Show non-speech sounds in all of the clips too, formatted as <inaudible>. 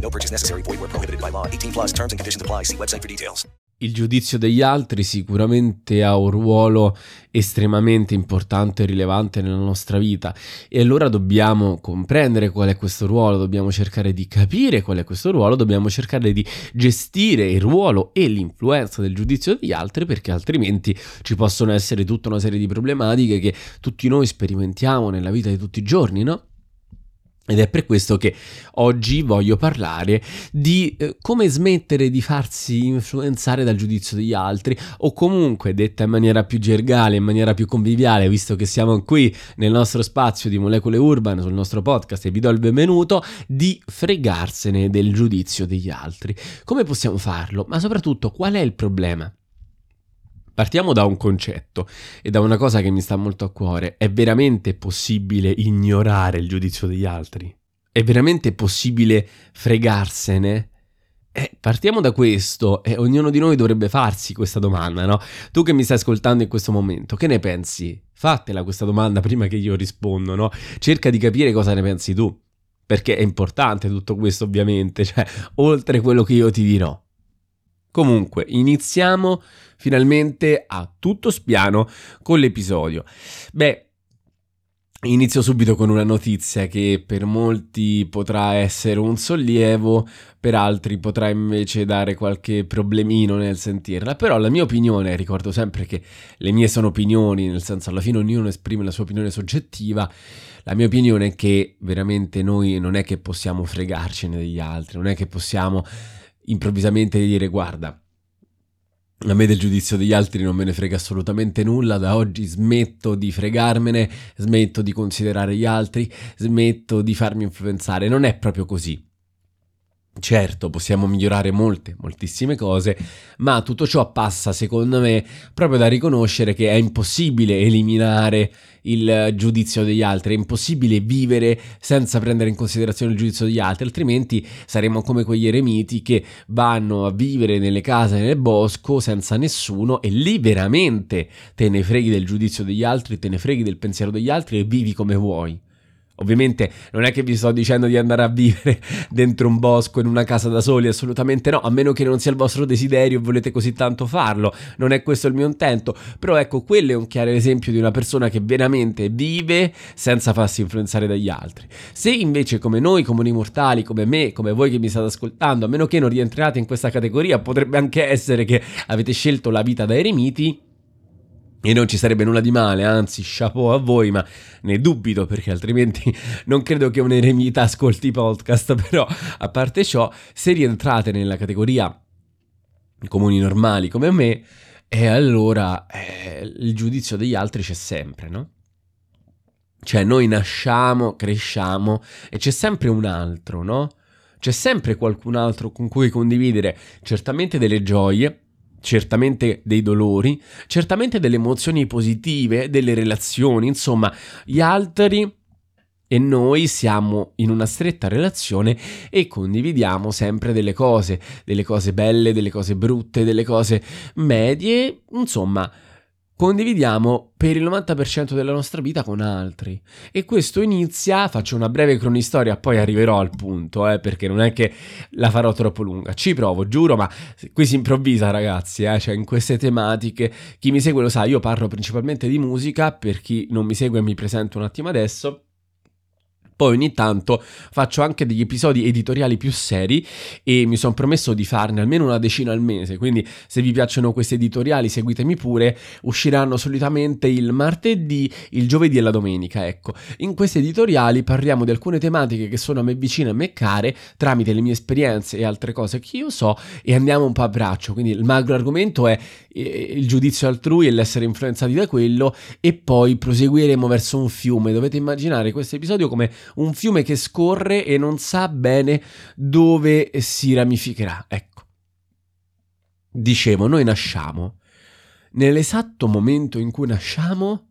No purchase necessary. Void where prohibited by law. 18 plus terms and conditions apply. See website for details. Il giudizio degli altri sicuramente ha un ruolo estremamente importante e rilevante nella nostra vita e allora dobbiamo comprendere qual è questo ruolo, dobbiamo cercare di capire qual è questo ruolo, dobbiamo cercare di gestire il ruolo e l'influenza del giudizio degli altri perché altrimenti ci possono essere tutta una serie di problematiche che tutti noi sperimentiamo nella vita di tutti i giorni, no? Ed è per questo che oggi voglio parlare di eh, come smettere di farsi influenzare dal giudizio degli altri o comunque detta in maniera più gergale, in maniera più conviviale, visto che siamo qui nel nostro spazio di molecole urbane sul nostro podcast e vi do il benvenuto, di fregarsene del giudizio degli altri. Come possiamo farlo? Ma soprattutto qual è il problema? Partiamo da un concetto e da una cosa che mi sta molto a cuore. È veramente possibile ignorare il giudizio degli altri? È veramente possibile fregarsene? Eh, partiamo da questo e ognuno di noi dovrebbe farsi questa domanda, no? Tu che mi stai ascoltando in questo momento, che ne pensi? Fatela questa domanda prima che io rispondo, no? Cerca di capire cosa ne pensi tu, perché è importante tutto questo ovviamente, <laughs> cioè oltre quello che io ti dirò. Comunque, iniziamo finalmente a tutto spiano con l'episodio. Beh, Inizio subito con una notizia che per molti potrà essere un sollievo, per altri potrà invece dare qualche problemino nel sentirla, però la mia opinione, ricordo sempre che le mie sono opinioni, nel senso alla fine ognuno esprime la sua opinione soggettiva, la mia opinione è che veramente noi non è che possiamo fregarcene degli altri, non è che possiamo improvvisamente dire guarda, a me del giudizio degli altri non me ne frega assolutamente nulla, da oggi smetto di fregarmene, smetto di considerare gli altri, smetto di farmi influenzare, non è proprio così. Certo, possiamo migliorare molte, moltissime cose, ma tutto ciò passa, secondo me, proprio da riconoscere che è impossibile eliminare il giudizio degli altri, è impossibile vivere senza prendere in considerazione il giudizio degli altri, altrimenti saremo come quegli eremiti che vanno a vivere nelle case nel bosco senza nessuno e lì veramente te ne freghi del giudizio degli altri, te ne freghi del pensiero degli altri e vivi come vuoi. Ovviamente non è che vi sto dicendo di andare a vivere <laughs> dentro un bosco in una casa da soli, assolutamente no, a meno che non sia il vostro desiderio e volete così tanto farlo, non è questo il mio intento, però ecco, quello è un chiaro esempio di una persona che veramente vive senza farsi influenzare dagli altri. Se invece come noi comuni mortali, come me, come voi che mi state ascoltando, a meno che non rientriate in questa categoria, potrebbe anche essere che avete scelto la vita da eremiti, e non ci sarebbe nulla di male, anzi, chapeau a voi, ma ne dubito perché altrimenti <laughs> non credo che un ascolti i podcast. <laughs> Però, a parte ciò, se rientrate nella categoria comuni normali come me, e allora eh, il giudizio degli altri c'è sempre, no? Cioè, noi nasciamo, cresciamo e c'è sempre un altro, no? C'è sempre qualcun altro con cui condividere certamente delle gioie, certamente dei dolori, certamente delle emozioni positive, delle relazioni, insomma, gli altri e noi siamo in una stretta relazione e condividiamo sempre delle cose, delle cose belle, delle cose brutte, delle cose medie, insomma, condividiamo per il 90% della nostra vita con altri. E questo inizia, faccio una breve cronistoria, poi arriverò al punto, eh, perché non è che la farò troppo lunga. Ci provo, giuro, ma qui si improvvisa, ragazzi, eh, cioè in queste tematiche. Chi mi segue lo sa, io parlo principalmente di musica, per chi non mi segue mi presento un attimo adesso. Poi ogni tanto faccio anche degli episodi editoriali più seri e mi sono promesso di farne almeno una decina al mese, quindi se vi piacciono questi editoriali seguitemi pure, usciranno solitamente il martedì, il giovedì e la domenica, ecco. In questi editoriali parliamo di alcune tematiche che sono a me vicine, a me care, tramite le mie esperienze e altre cose che io so e andiamo un po' a braccio, quindi il magro argomento è il giudizio altrui e l'essere influenzati da quello e poi proseguiremo verso un fiume, dovete immaginare questo episodio come un fiume che scorre e non sa bene dove si ramificherà. Ecco. Dicevo, noi nasciamo. Nell'esatto momento in cui nasciamo,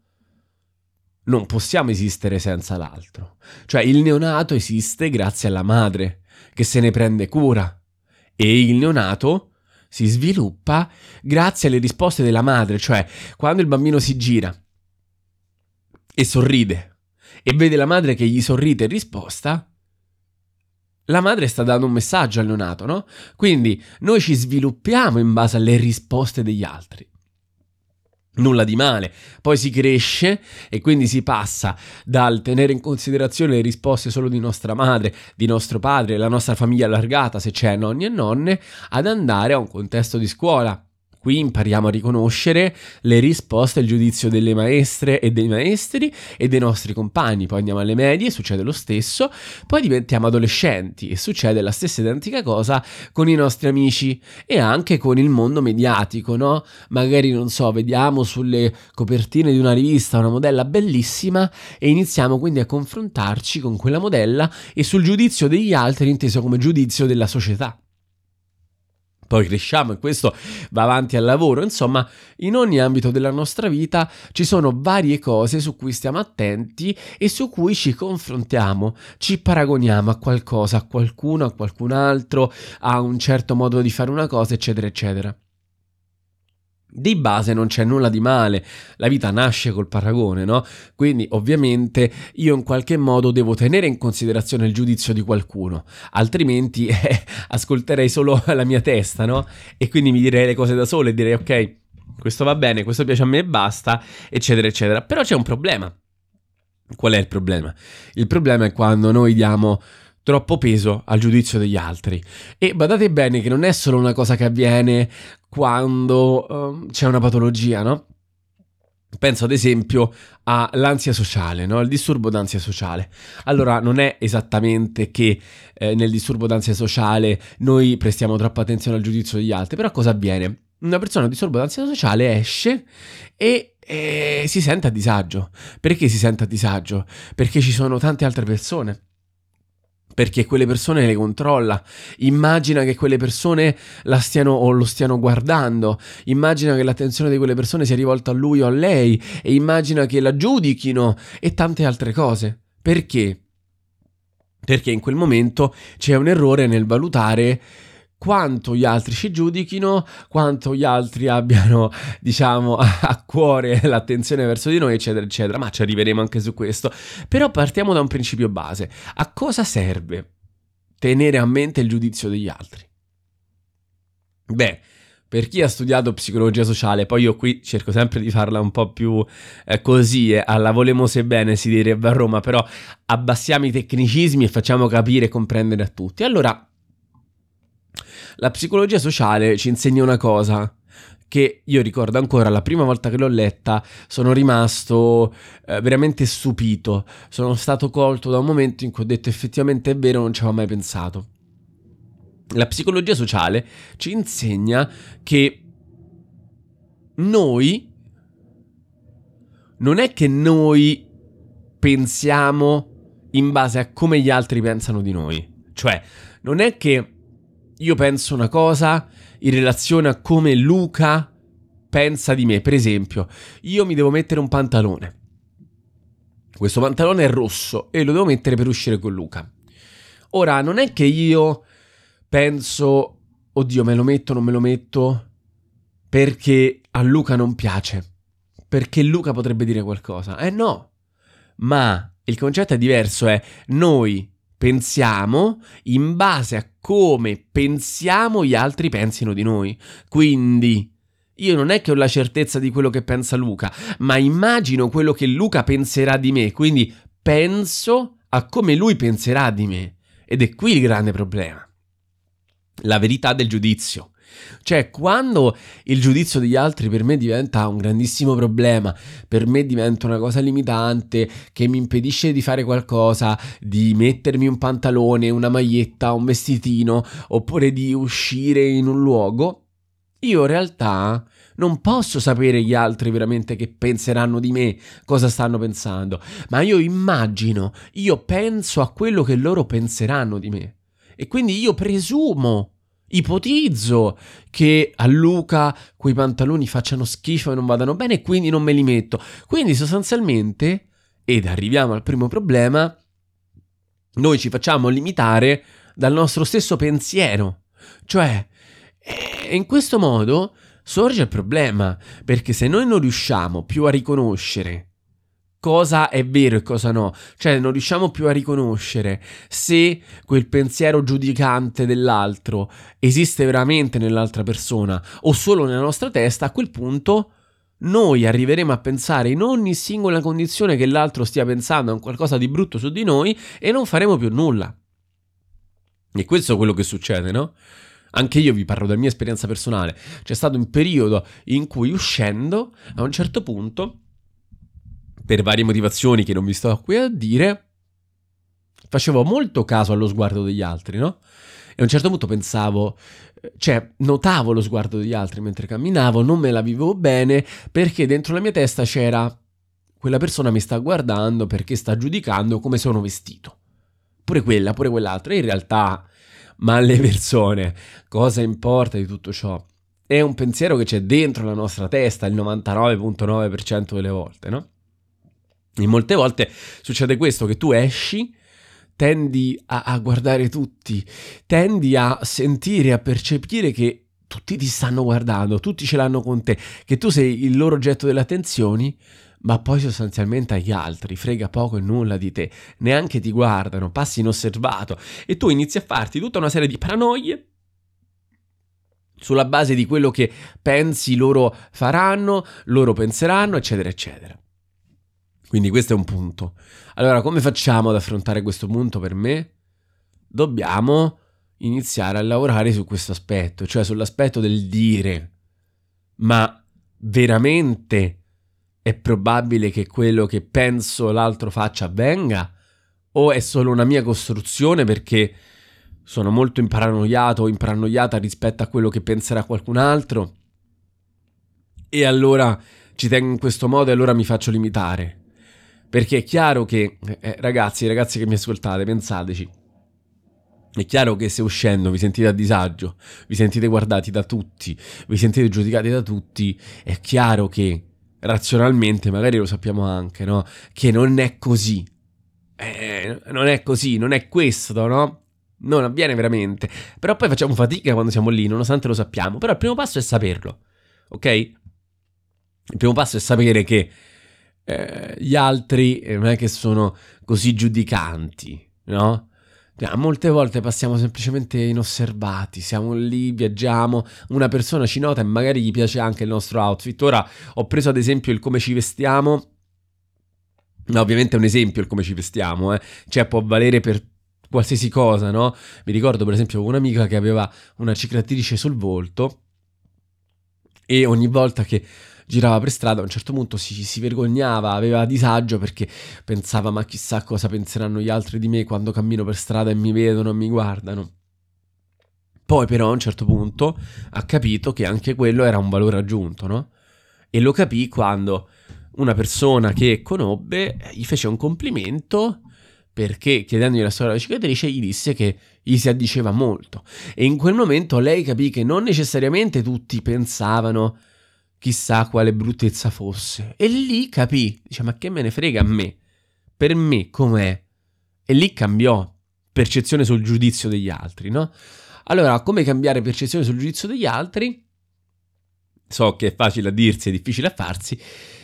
non possiamo esistere senza l'altro. Cioè il neonato esiste grazie alla madre, che se ne prende cura. E il neonato si sviluppa grazie alle risposte della madre, cioè quando il bambino si gira e sorride e vede la madre che gli sorride in risposta, la madre sta dando un messaggio al neonato, no? Quindi noi ci sviluppiamo in base alle risposte degli altri. Nulla di male, poi si cresce e quindi si passa dal tenere in considerazione le risposte solo di nostra madre, di nostro padre, la nostra famiglia allargata, se c'è nonni e nonne, ad andare a un contesto di scuola, Qui impariamo a riconoscere le risposte al giudizio delle maestre e dei maestri e dei nostri compagni. Poi andiamo alle medie, succede lo stesso. Poi diventiamo adolescenti e succede la stessa identica cosa con i nostri amici e anche con il mondo mediatico, no? Magari, non so, vediamo sulle copertine di una rivista una modella bellissima e iniziamo quindi a confrontarci con quella modella e sul giudizio degli altri inteso come giudizio della società poi cresciamo e questo va avanti al lavoro, insomma, in ogni ambito della nostra vita ci sono varie cose su cui stiamo attenti e su cui ci confrontiamo, ci paragoniamo a qualcosa, a qualcuno, a qualcun altro, a un certo modo di fare una cosa, eccetera, eccetera. Di base non c'è nulla di male, la vita nasce col paragone, no? Quindi ovviamente io in qualche modo devo tenere in considerazione il giudizio di qualcuno, altrimenti <laughs> eh, ascolterei solo la mia testa, no? E quindi mi direi le cose da solo e direi ok, questo va bene, questo piace a me e basta, eccetera, eccetera. Però c'è un problema. Qual è il problema? Il problema è quando noi diamo troppo peso al giudizio degli altri. E badate bene che non è solo una cosa che avviene quando um, c'è una patologia, no? Penso ad esempio all'ansia sociale, no? al disturbo d'ansia sociale. Allora, non è esattamente che eh, nel disturbo d'ansia sociale noi prestiamo troppa attenzione al giudizio degli altri, però cosa avviene? Una persona con disturbo d'ansia sociale esce e, e si sente a disagio. Perché si sente a disagio? Perché ci sono tante altre persone perché quelle persone le controlla. Immagina che quelle persone la stiano o lo stiano guardando. Immagina che l'attenzione di quelle persone sia rivolta a lui o a lei e immagina che la giudichino e tante altre cose. Perché? Perché in quel momento c'è un errore nel valutare quanto gli altri ci giudichino, quanto gli altri abbiano, <laughs> diciamo, <laughs> a cuore l'attenzione verso di noi, eccetera, eccetera. Ma ci arriveremo anche su questo. Però partiamo da un principio base. A cosa serve tenere a mente il giudizio degli altri? Beh, per chi ha studiato psicologia sociale, poi io qui cerco sempre di farla un po' più eh, così, eh, alla volemo bene si direbbe a Roma, però abbassiamo i tecnicismi e facciamo capire e comprendere a tutti. Allora, la psicologia sociale ci insegna una cosa che io ricordo ancora la prima volta che l'ho letta sono rimasto eh, veramente stupito, sono stato colto da un momento in cui ho detto effettivamente è vero, non ci avevo mai pensato. La psicologia sociale ci insegna che noi non è che noi pensiamo in base a come gli altri pensano di noi, cioè non è che io penso una cosa in relazione a come Luca pensa di me. Per esempio, io mi devo mettere un pantalone. Questo pantalone è rosso e lo devo mettere per uscire con Luca. Ora, non è che io penso, oddio, me lo metto, non me lo metto, perché a Luca non piace. Perché Luca potrebbe dire qualcosa. Eh no. Ma il concetto è diverso, è noi pensiamo in base a come pensiamo gli altri pensino di noi. Quindi io non è che ho la certezza di quello che pensa Luca, ma immagino quello che Luca penserà di me, quindi penso a come lui penserà di me. Ed è qui il grande problema. La verità del giudizio. Cioè, quando il giudizio degli altri per me diventa un grandissimo problema, per me diventa una cosa limitante che mi impedisce di fare qualcosa, di mettermi un pantalone, una maglietta, un vestitino, oppure di uscire in un luogo, io in realtà non posso sapere gli altri veramente che penseranno di me, cosa stanno pensando, ma io immagino, io penso a quello che loro penseranno di me. E quindi io presumo, ipotizzo che a Luca quei pantaloni facciano schifo e non vadano bene quindi non me li metto. Quindi sostanzialmente, ed arriviamo al primo problema, noi ci facciamo limitare dal nostro stesso pensiero. Cioè, eh, in questo modo sorge il problema, perché se noi non riusciamo più a riconoscere cosa è vero e cosa no, cioè non riusciamo più a riconoscere se quel pensiero giudicante dell'altro esiste veramente nell'altra persona o solo nella nostra testa, a quel punto noi arriveremo a pensare in ogni singola condizione che l'altro stia pensando a qualcosa di brutto su di noi e non faremo più nulla. E questo è quello che succede, no? Anche io vi parlo della mia esperienza personale. C'è stato un periodo in cui uscendo, a un certo punto, per varie motivazioni che non vi sto qui a dire, facevo molto caso allo sguardo degli altri, no? E a un certo punto pensavo, cioè notavo lo sguardo degli altri mentre camminavo, non me la vivevo bene perché dentro la mia testa c'era quella persona mi sta guardando perché sta giudicando come sono vestito. Pure quella, pure quell'altra. In realtà ma alle persone cosa importa di tutto ciò? È un pensiero che c'è dentro la nostra testa il 99.9% delle volte, no? E molte volte succede questo, che tu esci, tendi a, a guardare tutti, tendi a sentire, a percepire che tutti ti stanno guardando, tutti ce l'hanno con te, che tu sei il loro oggetto delle attenzioni, ma poi sostanzialmente agli altri frega poco e nulla di te, neanche ti guardano, passi inosservato e tu inizi a farti tutta una serie di paranoie sulla base di quello che pensi loro faranno, loro penseranno, eccetera, eccetera. Quindi questo è un punto. Allora, come facciamo ad affrontare questo punto per me? Dobbiamo iniziare a lavorare su questo aspetto, cioè sull'aspetto del dire, ma veramente è probabile che quello che penso l'altro faccia avvenga? O è solo una mia costruzione perché sono molto imparanoiato o imparanoiata rispetto a quello che penserà qualcun altro? E allora ci tengo in questo modo e allora mi faccio limitare. Perché è chiaro che, eh, ragazzi, ragazzi che mi ascoltate, pensateci. È chiaro che se uscendo vi sentite a disagio, vi sentite guardati da tutti, vi sentite giudicati da tutti, è chiaro che razionalmente magari lo sappiamo anche, no? Che non è così. Eh, non è così, non è questo, no? Non avviene veramente. Però poi facciamo fatica quando siamo lì, nonostante lo sappiamo. Però il primo passo è saperlo, ok? Il primo passo è sapere che eh, gli altri non è che sono così giudicanti, no? Molte volte passiamo semplicemente inosservati, siamo lì, viaggiamo, una persona ci nota e magari gli piace anche il nostro outfit. Ora ho preso ad esempio il come ci vestiamo, ma ovviamente è un esempio il come ci vestiamo, eh? cioè può valere per qualsiasi cosa, no? Mi ricordo per esempio un'amica che aveva una cicatrice sul volto e ogni volta che girava per strada, a un certo punto si, si vergognava, aveva disagio perché pensava ma chissà cosa penseranno gli altri di me quando cammino per strada e mi vedono e mi guardano. Poi però a un certo punto ha capito che anche quello era un valore aggiunto, no? E lo capì quando una persona che conobbe gli fece un complimento perché chiedendogli la storia della cicatrice gli disse che gli si addiceva molto. E in quel momento lei capì che non necessariamente tutti pensavano chissà quale bruttezza fosse. E lì capì, dice, ma che me ne frega a me? Per me com'è? E lì cambiò percezione sul giudizio degli altri, no? Allora, come cambiare percezione sul giudizio degli altri? So che è facile a dirsi e difficile a farsi.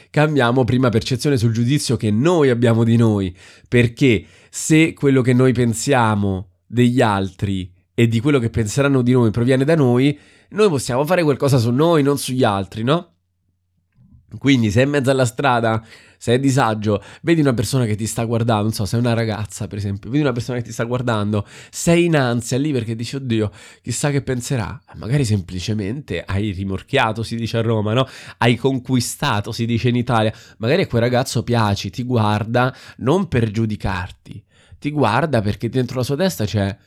Cambiamo prima percezione sul giudizio che noi abbiamo di noi, perché se quello che noi pensiamo degli altri e di quello che penseranno di noi proviene da noi, noi possiamo fare qualcosa su noi, non sugli altri, no? Quindi se in mezzo alla strada, se è disagio, vedi una persona che ti sta guardando, non so, sei una ragazza per esempio, vedi una persona che ti sta guardando, sei in ansia lì perché dici oddio, chissà che penserà. Magari semplicemente hai rimorchiato, si dice a Roma, no? Hai conquistato, si dice in Italia. Magari a quel ragazzo piaci, ti guarda non per giudicarti, ti guarda perché dentro la sua testa c'è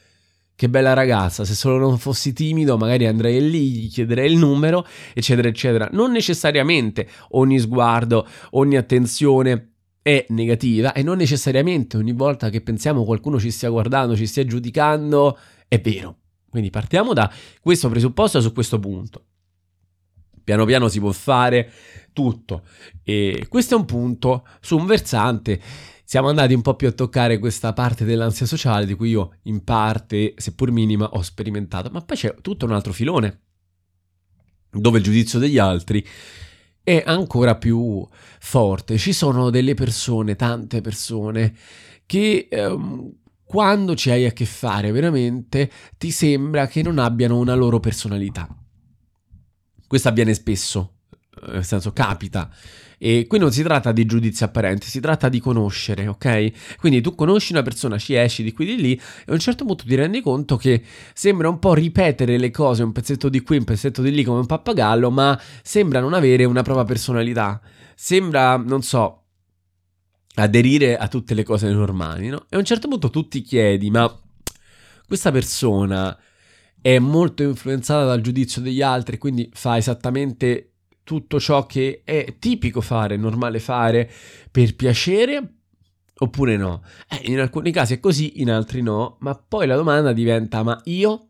che bella ragazza, se solo non fossi timido magari andrei lì, gli chiederei il numero, eccetera, eccetera. Non necessariamente ogni sguardo, ogni attenzione è negativa e non necessariamente ogni volta che pensiamo qualcuno ci stia guardando, ci stia giudicando, è vero. Quindi partiamo da questo presupposto su questo punto. Piano piano si può fare tutto e questo è un punto su un versante siamo andati un po' più a toccare questa parte dell'ansia sociale di cui io in parte, seppur minima, ho sperimentato, ma poi c'è tutto un altro filone dove il giudizio degli altri è ancora più forte. Ci sono delle persone, tante persone, che ehm, quando ci hai a che fare veramente ti sembra che non abbiano una loro personalità. Questo avviene spesso, nel senso capita. E qui non si tratta di giudizio apparente, si tratta di conoscere, ok? Quindi tu conosci una persona, ci esci di qui di lì e a un certo punto ti rendi conto che sembra un po' ripetere le cose, un pezzetto di qui, un pezzetto di lì come un pappagallo, ma sembra non avere una propria personalità. Sembra, non so, aderire a tutte le cose normali, no? E a un certo punto tu ti chiedi, ma questa persona è molto influenzata dal giudizio degli altri, quindi fa esattamente tutto ciò che è tipico fare, normale fare per piacere oppure no? Eh, in alcuni casi è così, in altri no, ma poi la domanda diventa ma io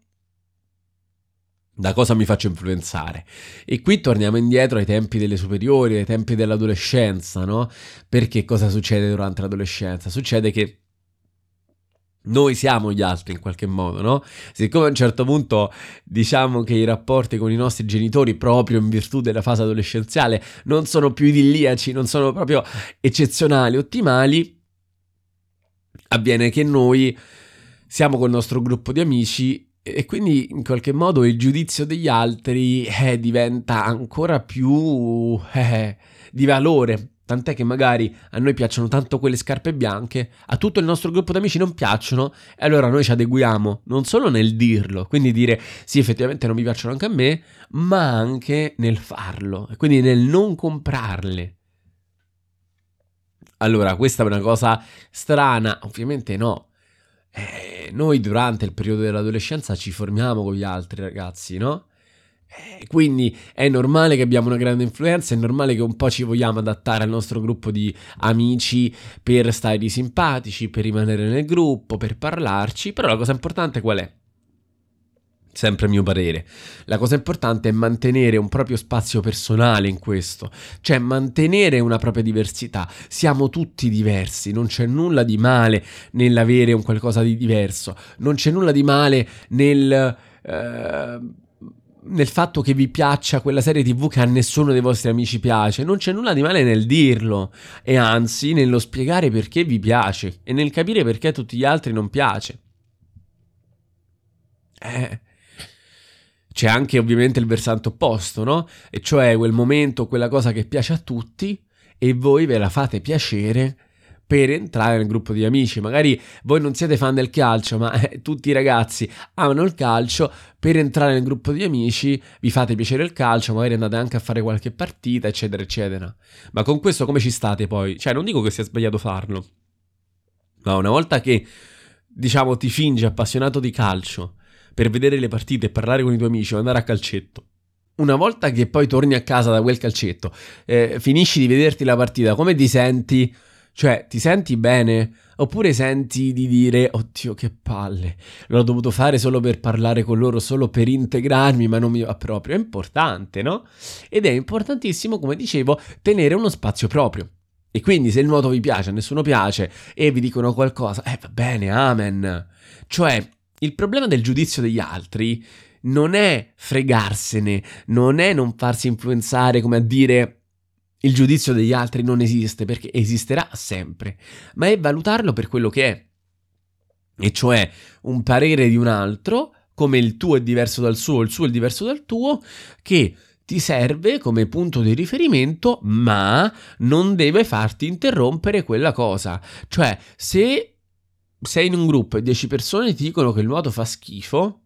da cosa mi faccio influenzare? E qui torniamo indietro ai tempi delle superiori, ai tempi dell'adolescenza, no? Perché cosa succede durante l'adolescenza? Succede che noi siamo gli altri in qualche modo, no? Siccome a un certo punto diciamo che i rapporti con i nostri genitori, proprio in virtù della fase adolescenziale, non sono più idilliaci, non sono proprio eccezionali, ottimali, avviene che noi siamo col nostro gruppo di amici e quindi in qualche modo il giudizio degli altri eh, diventa ancora più eh, di valore Tant'è che magari a noi piacciono tanto quelle scarpe bianche, a tutto il nostro gruppo di amici non piacciono, e allora noi ci adeguiamo non solo nel dirlo, quindi dire sì, effettivamente non mi piacciono anche a me, ma anche nel farlo, quindi nel non comprarle. Allora, questa è una cosa strana, ovviamente no. Eh, noi durante il periodo dell'adolescenza ci formiamo con gli altri ragazzi, no? Eh, quindi è normale che abbiamo una grande influenza, è normale che un po' ci vogliamo adattare al nostro gruppo di amici per stare simpatici, per rimanere nel gruppo, per parlarci, però la cosa importante qual è? Sempre mio parere. La cosa importante è mantenere un proprio spazio personale in questo, cioè mantenere una propria diversità. Siamo tutti diversi, non c'è nulla di male nell'avere un qualcosa di diverso, non c'è nulla di male nel... Eh, nel fatto che vi piaccia quella serie tv che a nessuno dei vostri amici piace, non c'è nulla di male nel dirlo e anzi nello spiegare perché vi piace e nel capire perché a tutti gli altri non piace. Eh, c'è anche ovviamente il versante opposto, no? E cioè quel momento, quella cosa che piace a tutti e voi ve la fate piacere per entrare nel gruppo di amici. Magari voi non siete fan del calcio, ma eh, tutti i ragazzi amano il calcio. Per entrare nel gruppo di amici vi fate piacere il calcio, magari andate anche a fare qualche partita, eccetera, eccetera. Ma con questo come ci state poi? Cioè, non dico che sia sbagliato farlo, ma una volta che, diciamo, ti fingi appassionato di calcio per vedere le partite parlare con i tuoi amici o andare a calcetto. Una volta che poi torni a casa da quel calcetto, eh, finisci di vederti la partita, come ti senti? Cioè, ti senti bene? Oppure senti di dire, oddio che palle, l'ho dovuto fare solo per parlare con loro, solo per integrarmi, ma non mi va proprio. È importante, no? Ed è importantissimo, come dicevo, tenere uno spazio proprio. E quindi se il nuoto vi piace, a nessuno piace, e vi dicono qualcosa, eh va bene, amen. Cioè, il problema del giudizio degli altri non è fregarsene, non è non farsi influenzare, come a dire il giudizio degli altri non esiste perché esisterà sempre, ma è valutarlo per quello che è. E cioè un parere di un altro, come il tuo è diverso dal suo, il suo è diverso dal tuo, che ti serve come punto di riferimento, ma non deve farti interrompere quella cosa. Cioè, se sei in un gruppo e 10 persone ti dicono che il nuoto fa schifo,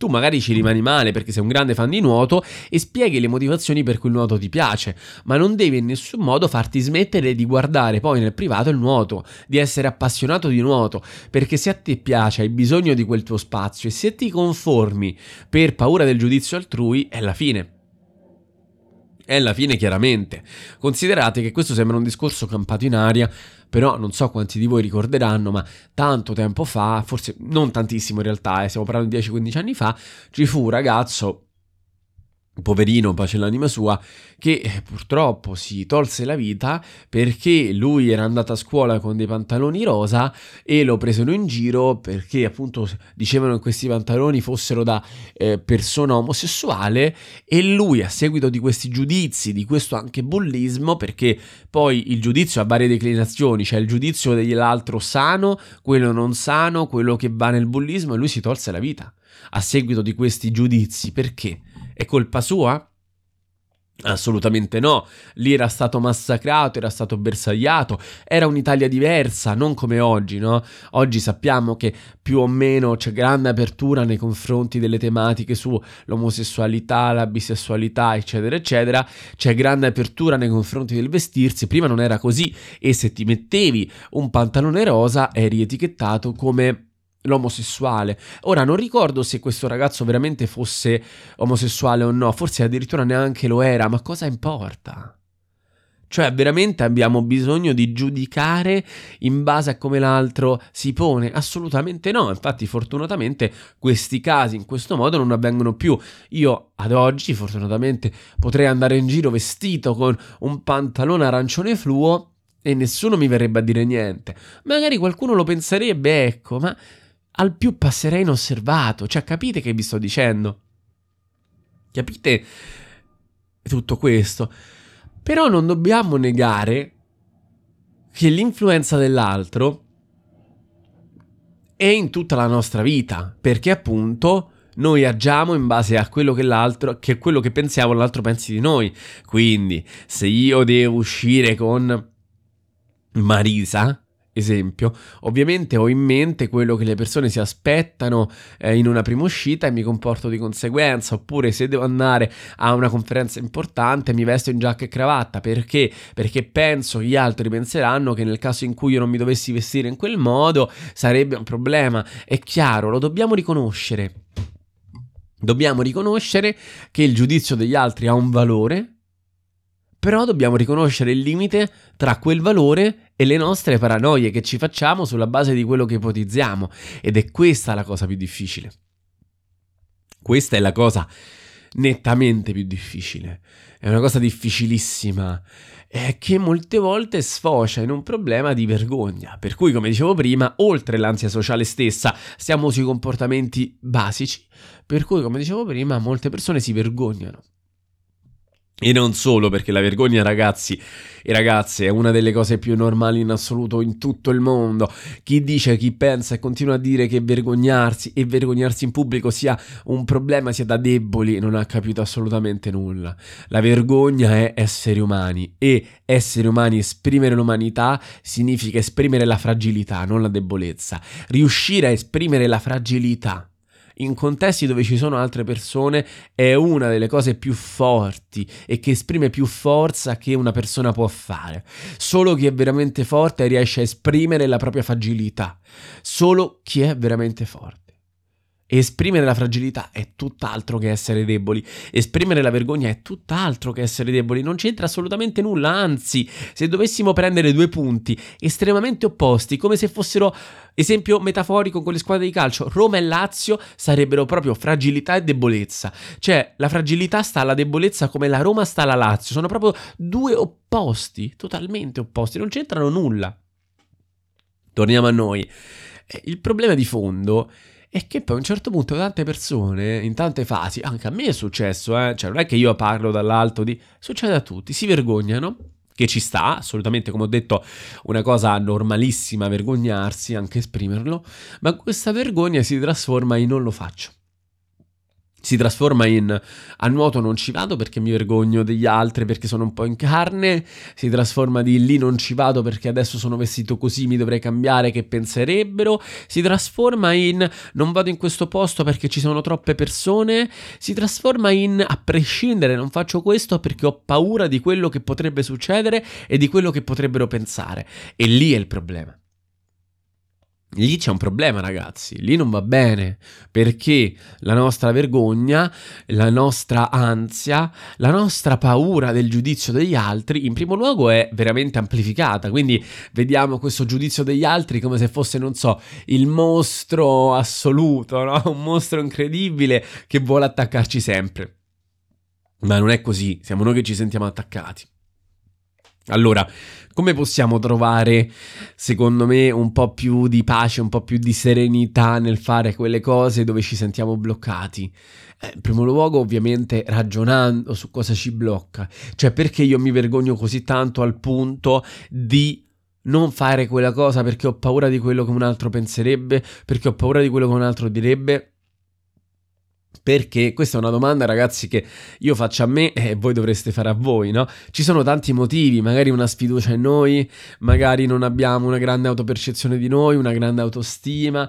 tu magari ci rimani male perché sei un grande fan di nuoto e spieghi le motivazioni per cui il nuoto ti piace, ma non devi in nessun modo farti smettere di guardare poi nel privato il nuoto, di essere appassionato di nuoto, perché se a te piace, hai bisogno di quel tuo spazio e se ti conformi per paura del giudizio altrui, è la fine è la fine chiaramente. Considerate che questo sembra un discorso campato in aria, però non so quanti di voi ricorderanno, ma tanto tempo fa, forse non tantissimo in realtà, eh, stiamo parlando di 10-15 anni fa, ci fu un ragazzo poverino, pace l'anima sua, che eh, purtroppo si tolse la vita perché lui era andato a scuola con dei pantaloni rosa e lo presero in giro perché appunto dicevano che questi pantaloni fossero da eh, persona omosessuale e lui a seguito di questi giudizi, di questo anche bullismo, perché poi il giudizio ha varie declinazioni, c'è il giudizio dell'altro sano, quello non sano, quello che va nel bullismo e lui si tolse la vita a seguito di questi giudizi perché? È colpa sua? Assolutamente no, lì era stato massacrato, era stato bersagliato, era un'Italia diversa, non come oggi, no? Oggi sappiamo che più o meno c'è grande apertura nei confronti delle tematiche sull'omosessualità, la bisessualità, eccetera, eccetera, c'è grande apertura nei confronti del vestirsi, prima non era così e se ti mettevi un pantalone rosa eri etichettato come l'omosessuale. Ora non ricordo se questo ragazzo veramente fosse omosessuale o no, forse addirittura neanche lo era, ma cosa importa? Cioè, veramente abbiamo bisogno di giudicare in base a come l'altro si pone? Assolutamente no. Infatti, fortunatamente, questi casi in questo modo non avvengono più. Io ad oggi, fortunatamente, potrei andare in giro vestito con un pantalone arancione fluo e nessuno mi verrebbe a dire niente. Magari qualcuno lo penserebbe, ecco, ma al più passerei inosservato. Cioè, capite che vi sto dicendo? Capite tutto questo? Però non dobbiamo negare che l'influenza dell'altro è in tutta la nostra vita, perché appunto noi agiamo in base a quello che l'altro, che quello che pensiamo l'altro pensi di noi. Quindi, se io devo uscire con Marisa, esempio, ovviamente ho in mente quello che le persone si aspettano eh, in una prima uscita e mi comporto di conseguenza, oppure se devo andare a una conferenza importante mi vesto in giacca e cravatta, perché? Perché penso gli altri penseranno che nel caso in cui io non mi dovessi vestire in quel modo sarebbe un problema. È chiaro, lo dobbiamo riconoscere. Dobbiamo riconoscere che il giudizio degli altri ha un valore, però dobbiamo riconoscere il limite tra quel valore e le nostre paranoie che ci facciamo sulla base di quello che ipotizziamo. Ed è questa la cosa più difficile. Questa è la cosa nettamente più difficile. È una cosa difficilissima eh, che molte volte sfocia in un problema di vergogna. Per cui, come dicevo prima, oltre l'ansia sociale stessa, stiamo sui comportamenti basici. Per cui, come dicevo prima, molte persone si vergognano. E non solo perché la vergogna, ragazzi e ragazze, è una delle cose più normali in assoluto in tutto il mondo. Chi dice, chi pensa e continua a dire che vergognarsi e vergognarsi in pubblico sia un problema, sia da deboli, non ha capito assolutamente nulla. La vergogna è esseri umani e esseri umani, esprimere l'umanità significa esprimere la fragilità, non la debolezza. Riuscire a esprimere la fragilità in contesti dove ci sono altre persone è una delle cose più forti e che esprime più forza che una persona può fare. Solo chi è veramente forte riesce a esprimere la propria fragilità. Solo chi è veramente forte. Esprimere la fragilità è tutt'altro che essere deboli. Esprimere la vergogna è tutt'altro che essere deboli. Non c'entra assolutamente nulla. Anzi, se dovessimo prendere due punti estremamente opposti, come se fossero, esempio metaforico con le squadre di calcio, Roma e Lazio sarebbero proprio fragilità e debolezza. Cioè, la fragilità sta alla debolezza come la Roma sta alla Lazio. Sono proprio due opposti, totalmente opposti. Non c'entrano nulla. Torniamo a noi. Eh, il problema di fondo e che poi a un certo punto tante persone, in tante fasi, anche a me è successo, eh? cioè non è che io parlo dall'alto di... succede a tutti, si vergognano, che ci sta, assolutamente come ho detto, una cosa normalissima vergognarsi, anche esprimerlo, ma questa vergogna si trasforma in non lo faccio. Si trasforma in a nuoto non ci vado perché mi vergogno degli altri perché sono un po' in carne, si trasforma di lì non ci vado perché adesso sono vestito così mi dovrei cambiare che penserebbero, si trasforma in non vado in questo posto perché ci sono troppe persone, si trasforma in a prescindere non faccio questo perché ho paura di quello che potrebbe succedere e di quello che potrebbero pensare. E lì è il problema. Lì c'è un problema, ragazzi. Lì non va bene perché la nostra vergogna, la nostra ansia, la nostra paura del giudizio degli altri, in primo luogo, è veramente amplificata. Quindi vediamo questo giudizio degli altri come se fosse, non so, il mostro assoluto, no? <laughs> un mostro incredibile che vuole attaccarci sempre. Ma non è così, siamo noi che ci sentiamo attaccati. Allora, come possiamo trovare, secondo me, un po' più di pace, un po' più di serenità nel fare quelle cose dove ci sentiamo bloccati? Eh, in primo luogo, ovviamente, ragionando su cosa ci blocca. Cioè, perché io mi vergogno così tanto al punto di non fare quella cosa perché ho paura di quello che un altro penserebbe, perché ho paura di quello che un altro direbbe? Perché questa è una domanda, ragazzi, che io faccio a me e voi dovreste fare a voi, no? Ci sono tanti motivi, magari una sfiducia in noi, magari non abbiamo una grande autopercezione di noi, una grande autostima.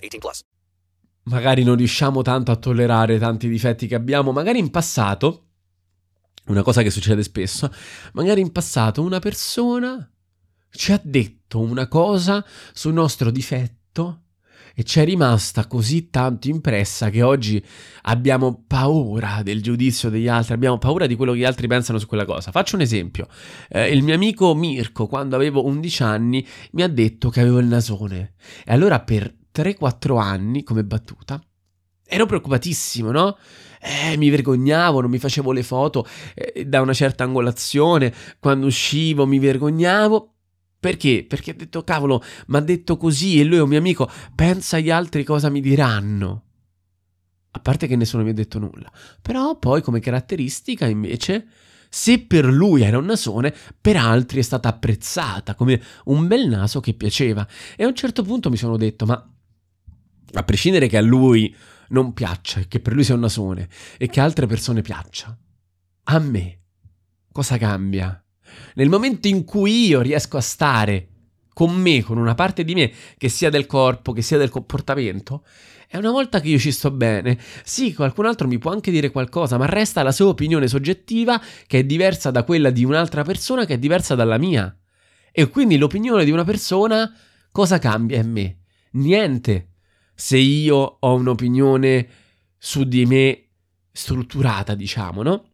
18 plus. Magari non riusciamo tanto a tollerare tanti difetti che abbiamo, magari in passato, una cosa che succede spesso, magari in passato una persona ci ha detto una cosa sul nostro difetto e ci è rimasta così tanto impressa che oggi abbiamo paura del giudizio degli altri, abbiamo paura di quello che gli altri pensano su quella cosa. Faccio un esempio. Eh, il mio amico Mirko, quando avevo 11 anni, mi ha detto che avevo il nasone. E allora per 3-4 anni, come battuta, ero preoccupatissimo, no? Eh, mi vergognavo, non mi facevo le foto eh, da una certa angolazione, quando uscivo mi vergognavo. Perché? Perché ha detto, cavolo, mi ha detto così e lui è un mio amico, pensa agli altri cosa mi diranno. A parte che nessuno mi ha detto nulla. Però poi come caratteristica invece, se per lui era un nasone, per altri è stata apprezzata come un bel naso che piaceva. E a un certo punto mi sono detto, ma a prescindere che a lui non piaccia, che per lui sia un nasone e che a altre persone piaccia, a me cosa cambia? Nel momento in cui io riesco a stare con me, con una parte di me, che sia del corpo, che sia del comportamento, e una volta che io ci sto bene, sì, qualcun altro mi può anche dire qualcosa, ma resta la sua opinione soggettiva che è diversa da quella di un'altra persona che è diversa dalla mia. E quindi l'opinione di una persona cosa cambia in me? Niente se io ho un'opinione su di me strutturata, diciamo, no?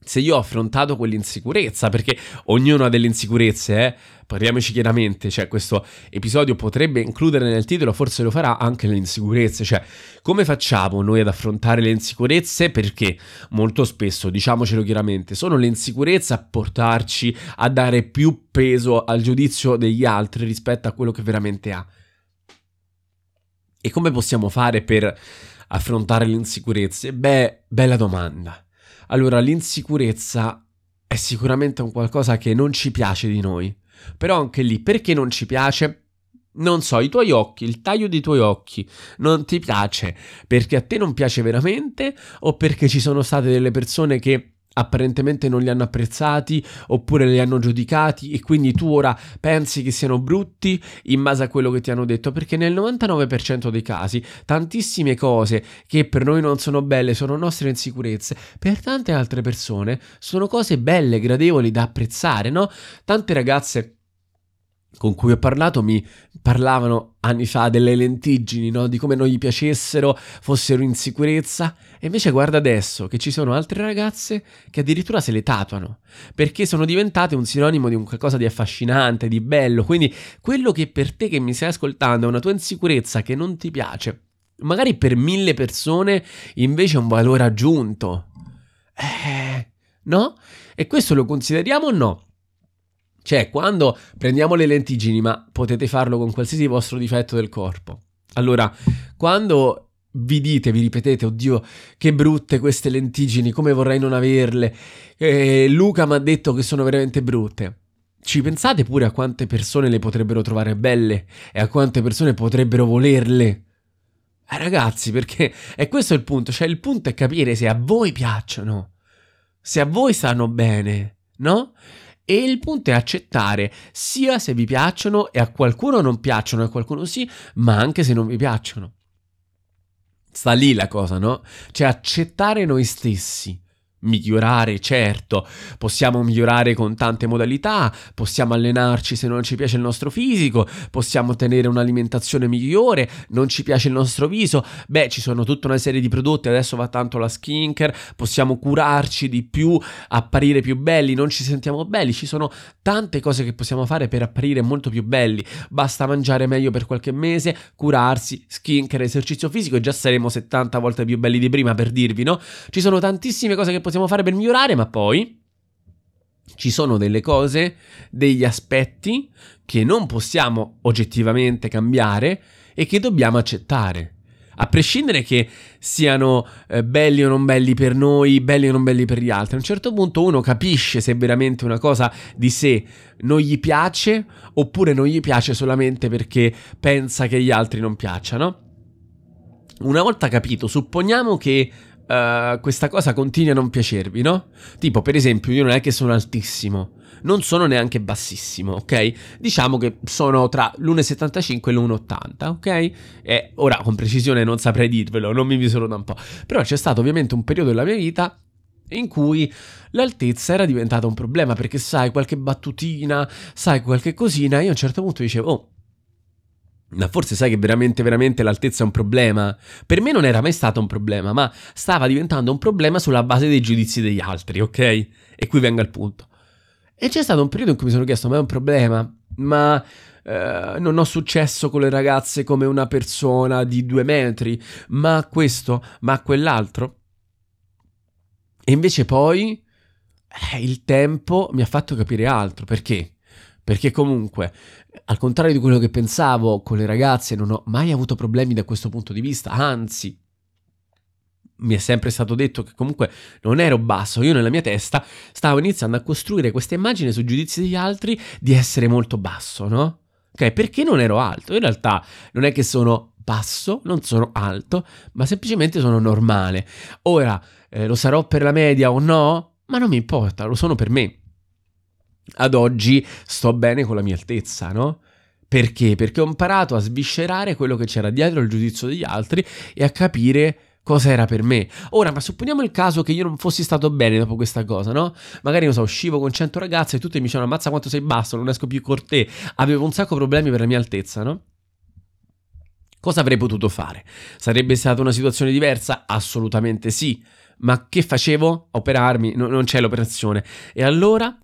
Se io ho affrontato quell'insicurezza, perché ognuno ha delle insicurezze, eh? parliamoci chiaramente, cioè questo episodio potrebbe includere nel titolo, forse lo farà anche le insicurezze, cioè come facciamo noi ad affrontare le insicurezze? Perché molto spesso, diciamocelo chiaramente, sono le insicurezze a portarci a dare più peso al giudizio degli altri rispetto a quello che veramente ha. E come possiamo fare per affrontare le insicurezze? Beh, bella domanda. Allora, l'insicurezza è sicuramente un qualcosa che non ci piace di noi. Però anche lì, perché non ci piace? Non so, i tuoi occhi, il taglio dei tuoi occhi non ti piace perché a te non piace veramente o perché ci sono state delle persone che apparentemente non li hanno apprezzati oppure li hanno giudicati e quindi tu ora pensi che siano brutti in base a quello che ti hanno detto perché nel 99% dei casi tantissime cose che per noi non sono belle sono nostre insicurezze per tante altre persone sono cose belle gradevoli da apprezzare no? Tante ragazze con cui ho parlato mi parlavano anni fa delle lentiggini, no? di come non gli piacessero, fossero in sicurezza. E invece guarda adesso che ci sono altre ragazze che addirittura se le tatuano, perché sono diventate un sinonimo di un qualcosa di affascinante, di bello. Quindi quello che per te che mi stai ascoltando è una tua insicurezza che non ti piace, Magari per mille persone invece è un valore aggiunto. Eh, no? E questo lo consideriamo o no? Cioè, quando prendiamo le lentiggini, ma potete farlo con qualsiasi vostro difetto del corpo. Allora, quando vi dite, vi ripetete, oddio, che brutte queste lentiggini, come vorrei non averle. Eh, Luca mi ha detto che sono veramente brutte. Ci pensate pure a quante persone le potrebbero trovare belle e a quante persone potrebbero volerle? Eh, ragazzi, perché è questo il punto, cioè il punto è capire se a voi piacciono, se a voi stanno bene, no? E il punto è accettare sia se vi piacciono e a qualcuno non piacciono e a qualcuno sì, ma anche se non vi piacciono. Sta lì la cosa, no? Cioè accettare noi stessi Migliorare, certo, possiamo migliorare con tante modalità, possiamo allenarci se non ci piace il nostro fisico, possiamo tenere un'alimentazione migliore, non ci piace il nostro viso, beh ci sono tutta una serie di prodotti, adesso va tanto la skincare, possiamo curarci di più, apparire più belli, non ci sentiamo belli, ci sono tante cose che possiamo fare per apparire molto più belli, basta mangiare meglio per qualche mese, curarsi, skincare, esercizio fisico e già saremo 70 volte più belli di prima per dirvi, no? Ci sono tantissime cose che possiamo fare per migliorare, ma poi ci sono delle cose, degli aspetti che non possiamo oggettivamente cambiare e che dobbiamo accettare. A prescindere che siano eh, belli o non belli per noi, belli o non belli per gli altri, a un certo punto uno capisce se veramente una cosa di sé non gli piace oppure non gli piace solamente perché pensa che gli altri non piacciono. Una volta capito, supponiamo che uh, questa cosa continui a non piacervi, no? Tipo, per esempio, io non è che sono altissimo, non sono neanche bassissimo, ok? Diciamo che sono tra l'1,75 e l'1,80, ok? E ora con precisione non saprei dirvelo, non mi misuro da un po'. Però c'è stato ovviamente un periodo della mia vita in cui l'altezza era diventata un problema perché sai qualche battutina, sai qualche cosina, io a un certo punto dicevo "Oh, ma forse sai che veramente, veramente l'altezza è un problema? Per me non era mai stato un problema, ma stava diventando un problema sulla base dei giudizi degli altri, ok? E qui vengo al punto. E c'è stato un periodo in cui mi sono chiesto, ma è un problema? Ma eh, non ho successo con le ragazze come una persona di due metri? Ma questo? Ma quell'altro? E invece poi eh, il tempo mi ha fatto capire altro. Perché? Perché comunque, al contrario di quello che pensavo, con le ragazze non ho mai avuto problemi da questo punto di vista, anzi, mi è sempre stato detto che comunque non ero basso, io nella mia testa stavo iniziando a costruire questa immagine sui giudizi degli altri di essere molto basso, no? Ok, perché non ero alto? In realtà non è che sono basso, non sono alto, ma semplicemente sono normale. Ora, eh, lo sarò per la media o no? Ma non mi importa, lo sono per me ad oggi sto bene con la mia altezza, no? Perché? Perché ho imparato a sviscerare quello che c'era dietro il giudizio degli altri e a capire cosa era per me. Ora, ma supponiamo il caso che io non fossi stato bene dopo questa cosa, no? Magari, non so, uscivo con 100 ragazze e tutte mi dicevano ammazza quanto sei basso, non esco più con te. Avevo un sacco di problemi per la mia altezza, no? Cosa avrei potuto fare? Sarebbe stata una situazione diversa? Assolutamente sì. Ma che facevo? Operarmi? No, non c'è l'operazione. E allora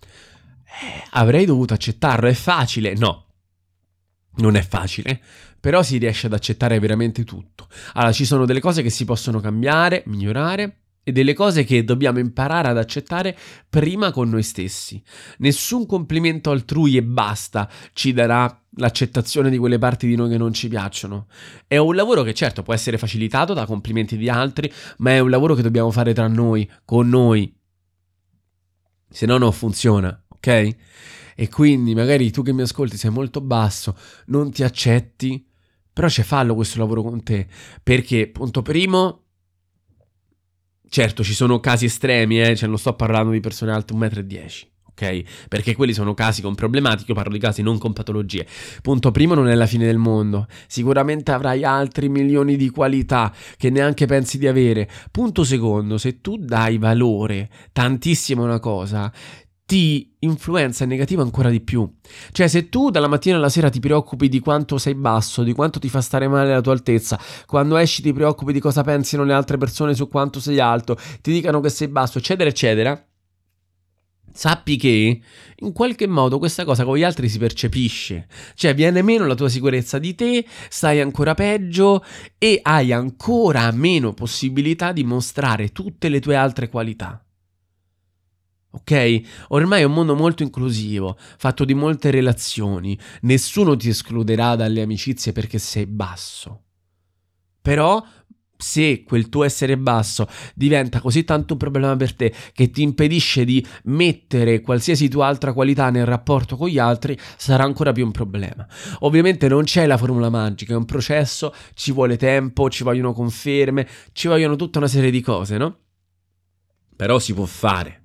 avrei dovuto accettarlo. È facile? No. Non è facile, però si riesce ad accettare veramente tutto. Allora, ci sono delle cose che si possono cambiare, migliorare e delle cose che dobbiamo imparare ad accettare prima con noi stessi. Nessun complimento altrui e basta ci darà l'accettazione di quelle parti di noi che non ci piacciono. È un lavoro che certo può essere facilitato da complimenti di altri, ma è un lavoro che dobbiamo fare tra noi, con noi. Se no non funziona ok? E quindi magari tu che mi ascolti sei molto basso, non ti accetti, però c'è fallo questo lavoro con te, perché punto primo Certo, ci sono casi estremi, eh? cioè non sto parlando di persone alte 1,10 m, ok? Perché quelli sono casi con problematiche, io parlo di casi non con patologie. Punto primo, non è la fine del mondo. Sicuramente avrai altri milioni di qualità che neanche pensi di avere. Punto secondo, se tu dai valore tantissimo a una cosa, ti influenza in negativo ancora di più. Cioè, se tu dalla mattina alla sera ti preoccupi di quanto sei basso, di quanto ti fa stare male la tua altezza, quando esci ti preoccupi di cosa pensino le altre persone su quanto sei alto, ti dicano che sei basso, eccetera, eccetera, sappi che in qualche modo questa cosa con gli altri si percepisce, cioè viene meno la tua sicurezza di te, stai ancora peggio e hai ancora meno possibilità di mostrare tutte le tue altre qualità. Ok? Ormai è un mondo molto inclusivo, fatto di molte relazioni, nessuno ti escluderà dalle amicizie perché sei basso. Però se quel tuo essere basso diventa così tanto un problema per te che ti impedisce di mettere qualsiasi tua altra qualità nel rapporto con gli altri, sarà ancora più un problema. Ovviamente non c'è la formula magica, è un processo, ci vuole tempo, ci vogliono conferme, ci vogliono tutta una serie di cose, no? Però si può fare.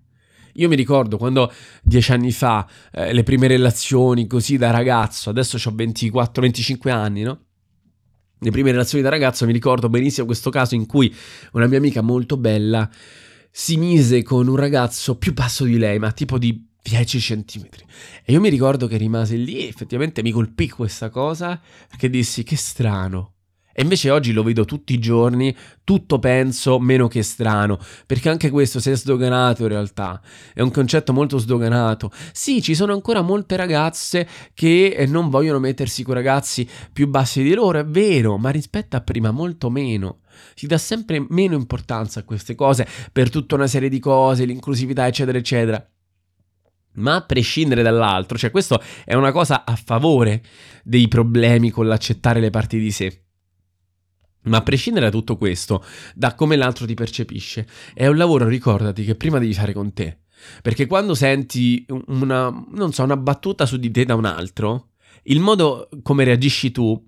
Io mi ricordo quando dieci anni fa eh, le prime relazioni così da ragazzo, adesso ho 24-25 anni, no? Le prime relazioni da ragazzo mi ricordo benissimo questo caso in cui una mia amica molto bella si mise con un ragazzo più basso di lei, ma tipo di 10 centimetri. E io mi ricordo che rimase lì e effettivamente mi colpì questa cosa perché dissi che strano. E invece oggi lo vedo tutti i giorni, tutto penso, meno che strano, perché anche questo si è sdoganato in realtà, è un concetto molto sdoganato. Sì, ci sono ancora molte ragazze che eh, non vogliono mettersi con ragazzi più bassi di loro, è vero, ma rispetto a prima molto meno. Si dà sempre meno importanza a queste cose per tutta una serie di cose, l'inclusività, eccetera, eccetera. Ma a prescindere dall'altro, cioè questo è una cosa a favore dei problemi con l'accettare le parti di sé. Ma a prescindere da tutto questo, da come l'altro ti percepisce, è un lavoro, ricordati, che prima devi fare con te. Perché quando senti una, non so, una battuta su di te da un altro, il modo come reagisci tu,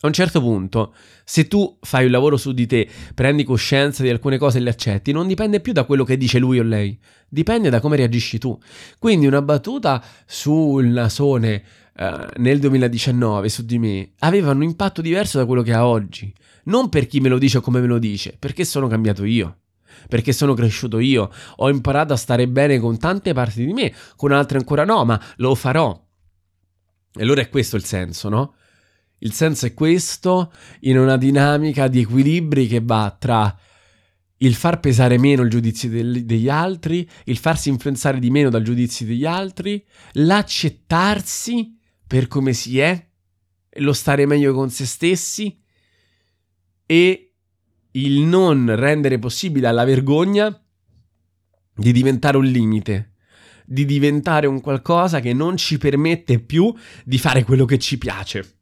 a un certo punto, se tu fai un lavoro su di te, prendi coscienza di alcune cose e le accetti, non dipende più da quello che dice lui o lei, dipende da come reagisci tu. Quindi una battuta sul nasone uh, nel 2019 su di me aveva un impatto diverso da quello che ha oggi. Non per chi me lo dice o come me lo dice, perché sono cambiato io. Perché sono cresciuto io, ho imparato a stare bene con tante parti di me, con altre ancora no, ma lo farò. E allora è questo il senso, no? Il senso è questo in una dinamica di equilibri che va tra il far pesare meno il giudizio del, degli altri, il farsi influenzare di meno dal giudizio degli altri, l'accettarsi per come si è, lo stare meglio con se stessi e il non rendere possibile alla vergogna di diventare un limite, di diventare un qualcosa che non ci permette più di fare quello che ci piace.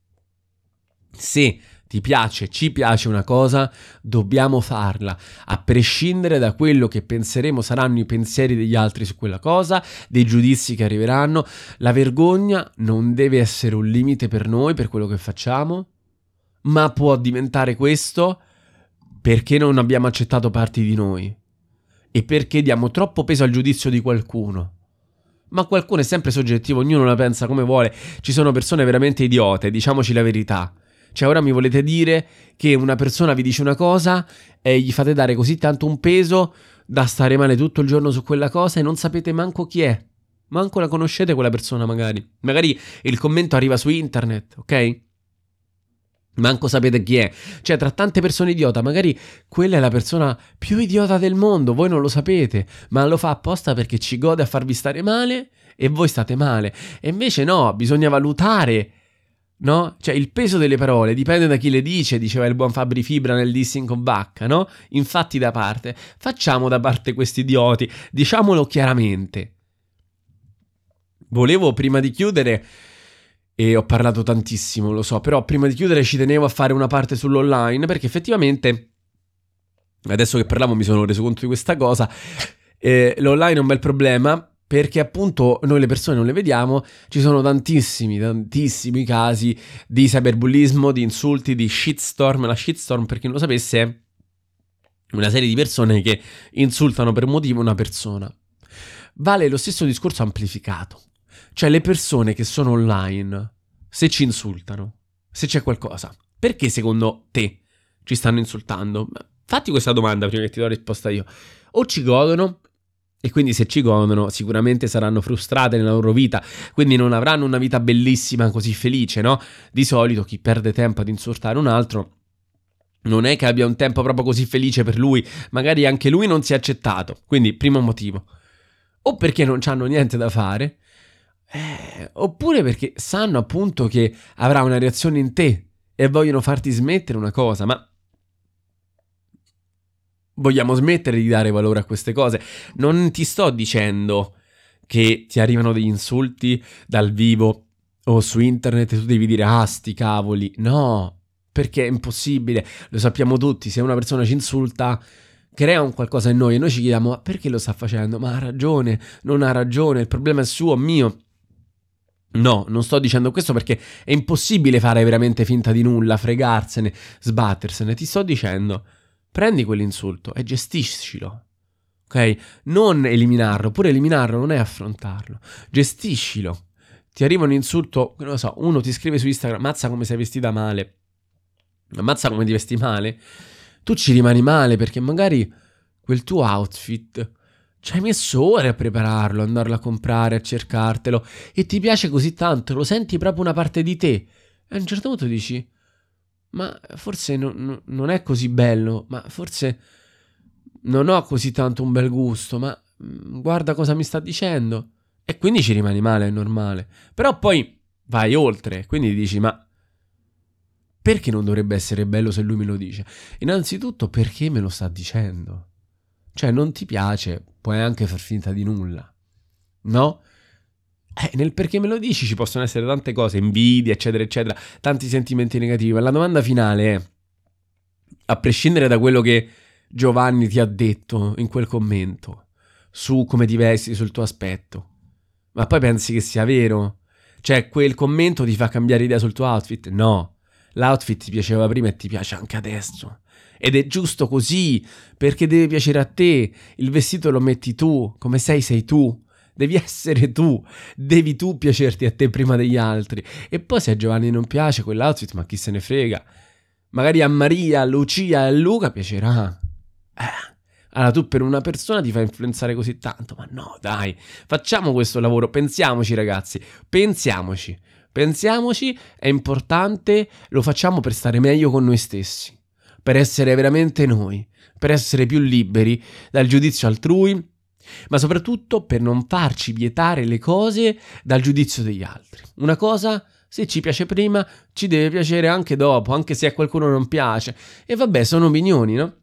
Se ti piace, ci piace una cosa, dobbiamo farla, a prescindere da quello che penseremo saranno i pensieri degli altri su quella cosa, dei giudizi che arriveranno. La vergogna non deve essere un limite per noi, per quello che facciamo, ma può diventare questo perché non abbiamo accettato parti di noi e perché diamo troppo peso al giudizio di qualcuno. Ma qualcuno è sempre soggettivo, ognuno la pensa come vuole. Ci sono persone veramente idiote, diciamoci la verità cioè, ora mi volete dire che una persona vi dice una cosa e gli fate dare così tanto un peso da stare male tutto il giorno su quella cosa e non sapete manco chi è. Manco la conoscete quella persona, magari. Magari il commento arriva su internet, ok? Manco sapete chi è. Cioè, tra tante persone idiota, magari quella è la persona più idiota del mondo, voi non lo sapete, ma lo fa apposta perché ci gode a farvi stare male e voi state male. E invece no, bisogna valutare no? Cioè il peso delle parole dipende da chi le dice, diceva il buon Fabri Fibra nel dissing con Vacca, no? Infatti da parte, facciamo da parte questi idioti, diciamolo chiaramente. Volevo prima di chiudere e ho parlato tantissimo, lo so, però prima di chiudere ci tenevo a fare una parte sull'online perché effettivamente adesso che parlavo mi sono reso conto di questa cosa. Eh, l'online è un bel problema perché appunto noi le persone non le vediamo, ci sono tantissimi, tantissimi casi di cyberbullismo, di insulti, di shitstorm. La shitstorm, per chi non lo sapesse, è una serie di persone che insultano per motivo una persona. Vale lo stesso discorso amplificato. Cioè le persone che sono online, se ci insultano, se c'è qualcosa, perché secondo te ci stanno insultando? Fatti questa domanda prima che ti do la risposta io. O ci godono e quindi se ci godono sicuramente saranno frustrate nella loro vita, quindi non avranno una vita bellissima così felice, no? Di solito chi perde tempo ad insultare un altro non è che abbia un tempo proprio così felice per lui, magari anche lui non si è accettato, quindi primo motivo. o perché non hanno niente da fare, eh, oppure perché sanno appunto che avrà una reazione in te e vogliono farti smettere una cosa, ma vogliamo smettere di dare valore a queste cose. Non ti sto dicendo che ti arrivano degli insulti dal vivo o su internet e tu devi dire ah sti cavoli. No, perché è impossibile, lo sappiamo tutti, se una persona ci insulta crea un qualcosa in noi e noi ci chiediamo ma perché lo sta facendo? Ma ha ragione, non ha ragione, il problema è suo, mio. No, non sto dicendo questo perché è impossibile fare veramente finta di nulla, fregarsene, sbattersene. Ti sto dicendo, prendi quell'insulto e gestiscilo. Ok? Non eliminarlo, pure eliminarlo non è affrontarlo. Gestiscilo. Ti arriva un insulto, non lo so, uno ti scrive su Instagram, mazza come sei vestita male. Ammazza come ti vesti male. Tu ci rimani male perché magari quel tuo outfit ci hai messo ore a prepararlo, andarlo a comprare, a cercartelo e ti piace così tanto, lo senti proprio una parte di te. E a un certo punto dici, ma forse no, non è così bello, ma forse non ho così tanto un bel gusto, ma mm, guarda cosa mi sta dicendo. E quindi ci rimani male, è normale. Però poi vai oltre, quindi dici, ma perché non dovrebbe essere bello se lui me lo dice? Innanzitutto perché me lo sta dicendo. Cioè, non ti piace, puoi anche far finta di nulla. No? Eh, nel perché me lo dici ci possono essere tante cose, invidia, eccetera, eccetera, tanti sentimenti negativi. La domanda finale è, a prescindere da quello che Giovanni ti ha detto in quel commento, su come ti vesti, sul tuo aspetto, ma poi pensi che sia vero? Cioè, quel commento ti fa cambiare idea sul tuo outfit? No l'outfit ti piaceva prima e ti piace anche adesso. Ed è giusto così, perché deve piacere a te. Il vestito lo metti tu, come sei sei tu. Devi essere tu, devi tu piacerti a te prima degli altri. E poi se a Giovanni non piace quell'outfit, ma chi se ne frega. Magari a Maria, a Lucia e a Luca piacerà. Eh. Allora tu per una persona ti fai influenzare così tanto, ma no, dai, facciamo questo lavoro, pensiamoci ragazzi, pensiamoci. Pensiamoci, è importante, lo facciamo per stare meglio con noi stessi, per essere veramente noi, per essere più liberi dal giudizio altrui, ma soprattutto per non farci vietare le cose dal giudizio degli altri. Una cosa, se ci piace prima, ci deve piacere anche dopo, anche se a qualcuno non piace. E vabbè, sono opinioni, no?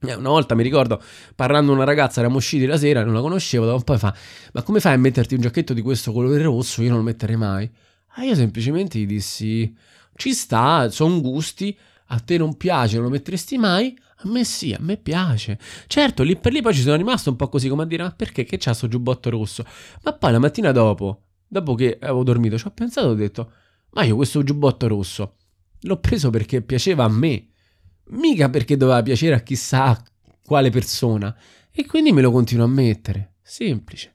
Eh, una volta mi ricordo parlando con una ragazza, eravamo usciti la sera, non la conoscevo, dopo un po' fa: Ma come fai a metterti un giacchetto di questo colore rosso? Io non lo metterei mai. Ah, io semplicemente gli dissi: Ci sta, sono gusti. A te non piace, non lo metteresti mai? A me sì, a me piace. Certo, lì per lì poi ci sono rimasto un po' così come a dire: Ma perché? Che c'ha sto giubbotto rosso? Ma poi la mattina dopo, dopo che avevo dormito, ci ho pensato e ho detto: Ma io questo giubbotto rosso l'ho preso perché piaceva a me, mica perché doveva piacere a chissà quale persona. E quindi me lo continuo a mettere. Semplice.